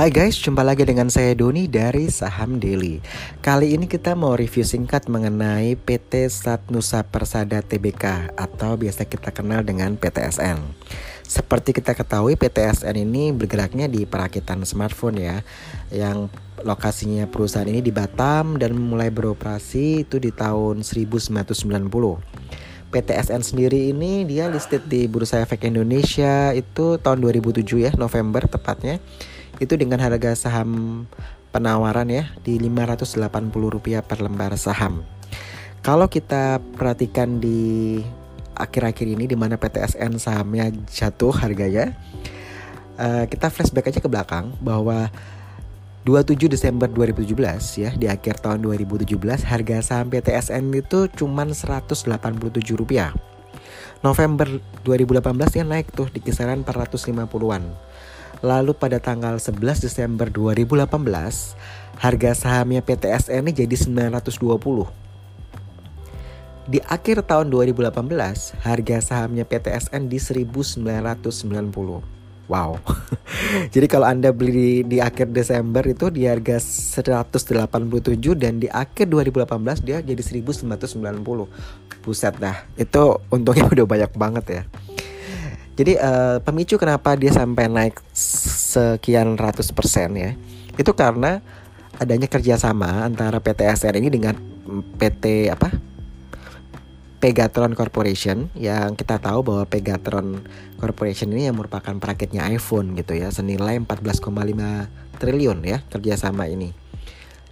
Hai guys, jumpa lagi dengan saya Doni dari Saham Daily. Kali ini kita mau review singkat mengenai PT Satnusa Persada Tbk atau biasa kita kenal dengan PTSN. Seperti kita ketahui PTSN ini bergeraknya di perakitan smartphone ya Yang lokasinya perusahaan ini di Batam dan mulai beroperasi itu di tahun 1990 PTSN sendiri ini dia listed di Bursa Efek Indonesia itu tahun 2007 ya November tepatnya itu dengan harga saham penawaran ya di Rp580 per lembar saham. Kalau kita perhatikan di akhir-akhir ini di mana PTSN sahamnya jatuh harganya, uh, kita flashback aja ke belakang bahwa 27 Desember 2017 ya di akhir tahun 2017 harga saham PTSN itu cuma 187 rupiah. November 2018 dia naik tuh di kisaran 450-an. Lalu pada tanggal 11 Desember 2018, harga sahamnya PTSN ini jadi 920. Di akhir tahun 2018, harga sahamnya PTSN di 1990. Wow. Jadi kalau Anda beli di, di akhir Desember itu di harga 187 dan di akhir 2018 dia jadi 1990. Buset dah. Itu untungnya udah banyak banget ya. Jadi uh, pemicu kenapa dia sampai naik sekian ratus persen ya, itu karena adanya kerjasama antara PTSR ini dengan PT apa? Pegatron Corporation yang kita tahu bahwa Pegatron Corporation ini yang merupakan perakitnya iPhone gitu ya senilai 14,5 triliun ya kerjasama ini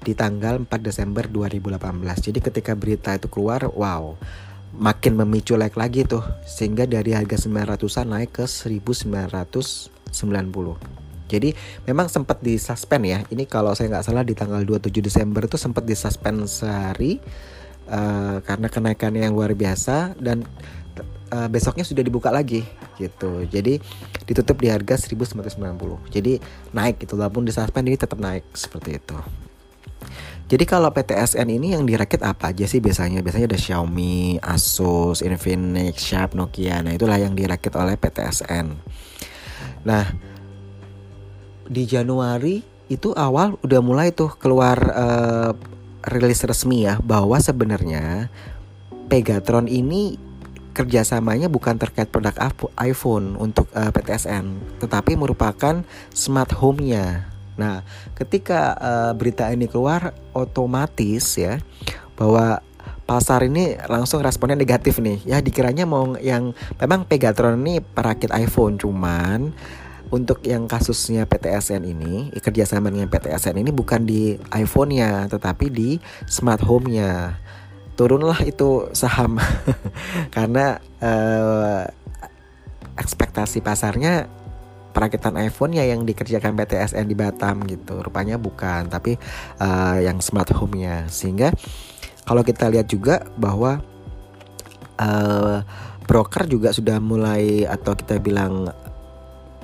di tanggal 4 Desember 2018. Jadi ketika berita itu keluar, wow, makin memicu like lagi tuh sehingga dari harga 900-an naik ke 1990. Jadi memang sempat disuspend ya. Ini kalau saya nggak salah di tanggal 27 Desember itu sempat disuspend sehari uh, karena kenaikannya yang luar biasa dan uh, besoknya sudah dibuka lagi gitu. Jadi ditutup di harga 1990. Jadi naik gitu walaupun disuspend ini tetap naik seperti itu. Jadi kalau PTSN ini yang dirakit apa aja sih biasanya? Biasanya ada Xiaomi, Asus, Infinix, Sharp, Nokia. Nah, itulah yang dirakit oleh PTSN. Nah, di Januari itu awal udah mulai tuh keluar uh, rilis resmi ya bahwa sebenarnya Pegatron ini kerjasamanya bukan terkait produk iPhone untuk uh, eh, PTSN, tetapi merupakan smart home-nya Nah, ketika uh, berita ini keluar, otomatis ya bahwa pasar ini langsung responnya negatif nih. Ya dikiranya mau yang memang Pegatron ini perakit iPhone, cuman untuk yang kasusnya PTSN ini kerjasama dengan PTSN ini bukan di iPhone-nya, tetapi di smart home-nya. Turunlah itu saham karena uh, ekspektasi pasarnya perakitan iPhone ya yang dikerjakan PTSN di Batam gitu. Rupanya bukan tapi uh, yang smart home-nya. Sehingga kalau kita lihat juga bahwa uh, broker juga sudah mulai atau kita bilang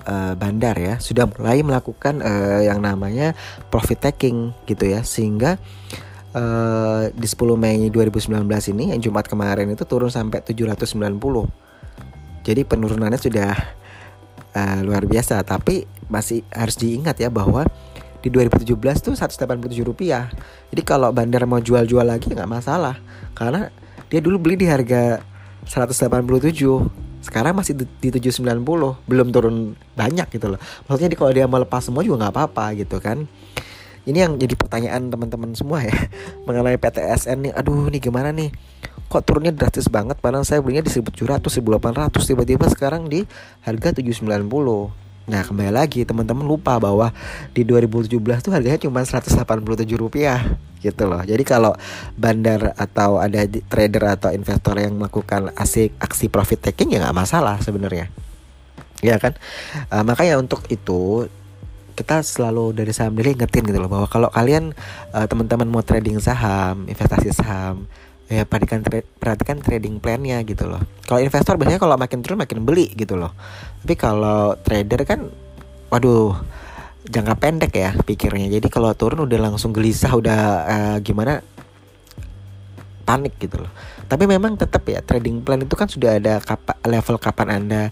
uh, bandar ya sudah mulai melakukan uh, yang namanya profit taking gitu ya. Sehingga uh, di 10 Mei 2019 ini yang Jumat kemarin itu turun sampai 790 jadi penurunannya sudah uh, luar biasa. Tapi masih harus diingat ya bahwa di 2017 tuh 187 rupiah. Jadi kalau bandar mau jual-jual lagi nggak masalah. Karena dia dulu beli di harga 187 sekarang masih di 790 belum turun banyak gitu loh. Maksudnya di kalau dia mau lepas semua juga nggak apa-apa gitu kan. Ini yang jadi pertanyaan teman-teman semua ya. Mengenai PTSN nih. Aduh nih gimana nih kok turunnya drastis banget padahal saya belinya di 1700 1800 tiba-tiba sekarang di harga 790 Nah kembali lagi teman-teman lupa bahwa di 2017 tuh harganya cuma 187 rupiah gitu loh. Jadi kalau bandar atau ada trader atau investor yang melakukan aksi aksi profit taking ya nggak masalah sebenarnya. Ya kan. Uh, makanya untuk itu kita selalu dari saham diri ingetin gitu loh bahwa kalau kalian uh, teman-teman mau trading saham, investasi saham, ya perhatikan tra perhatikan trading plannya gitu loh. Kalau investor biasanya kalau makin turun makin beli gitu loh. Tapi kalau trader kan, waduh jangka pendek ya pikirnya. Jadi kalau turun udah langsung gelisah udah uh, gimana panik gitu loh. Tapi memang tetap ya trading plan itu kan sudah ada kapa, level kapan Anda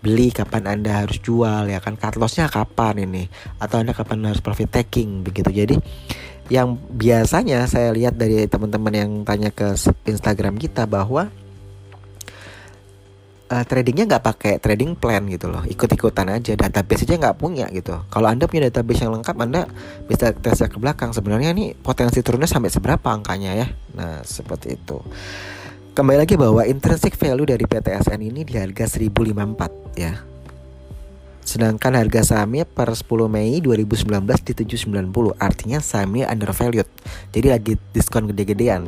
beli, kapan Anda harus jual ya kan cut lossnya kapan ini atau Anda kapan harus profit taking begitu. Jadi yang biasanya saya lihat dari teman-teman yang tanya ke Instagram kita bahwa uh, tradingnya nggak pakai trading plan gitu loh. Ikut-ikutan aja database aja nggak punya gitu. Kalau anda punya database yang lengkap anda bisa tes ke belakang. Sebenarnya nih potensi turunnya sampai seberapa angkanya ya? Nah seperti itu. Kembali lagi bahwa intrinsic value dari PTSN ini di harga 1054 ya Sedangkan harga sahamnya per 10 Mei 2019 di 790 Artinya sahamnya undervalued. Jadi lagi diskon gede-gedean.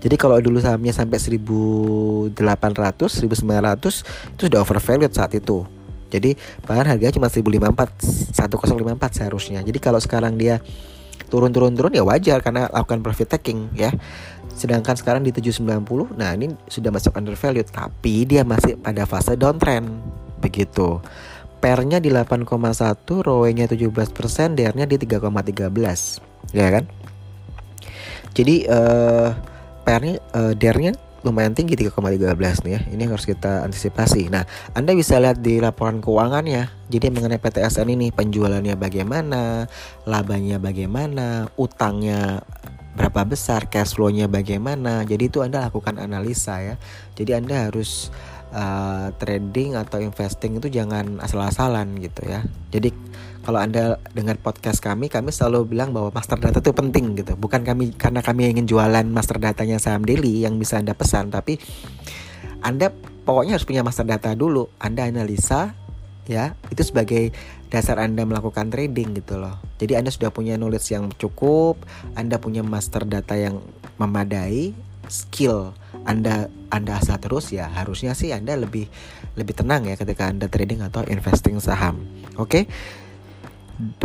Jadi kalau dulu sahamnya sampai 1800, 1900 Itu sudah overvalued saat itu. Jadi bahkan harganya cuma 1054 1054 seharusnya. Jadi kalau sekarang dia turun-turun-turun ya wajar Karena lakukan profit taking ya. Sedangkan sekarang di 790 nah ini sudah masuk undervalued tapi dia masih pada fase downtrend. Begitu pernya di 8,1, ROE-nya 17%, DR-nya di 3,13. Ya kan? Jadi uh, PR-nya uh, DR-nya lumayan tinggi 3,13 nih ya. Ini harus kita antisipasi. Nah, Anda bisa lihat di laporan keuangannya. Jadi mengenai PTSN ini penjualannya bagaimana, labanya bagaimana, utangnya berapa besar, cash flow-nya bagaimana. Jadi itu Anda lakukan analisa ya. Jadi Anda harus uh, trading atau investing itu jangan asal-asalan gitu ya. Jadi kalau anda dengar podcast kami, kami selalu bilang bahwa master data itu penting gitu. Bukan kami karena kami ingin jualan master datanya saham daily yang bisa anda pesan, tapi anda pokoknya harus punya master data dulu. Anda analisa ya itu sebagai dasar anda melakukan trading gitu loh. Jadi anda sudah punya knowledge yang cukup, anda punya master data yang memadai, skill anda Anda asah terus ya harusnya sih Anda lebih lebih tenang ya ketika Anda trading atau investing saham. Oke. Okay?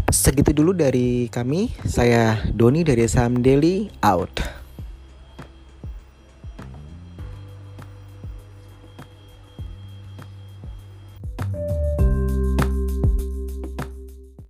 Segitu dulu dari kami. Saya Doni dari Saham Daily out.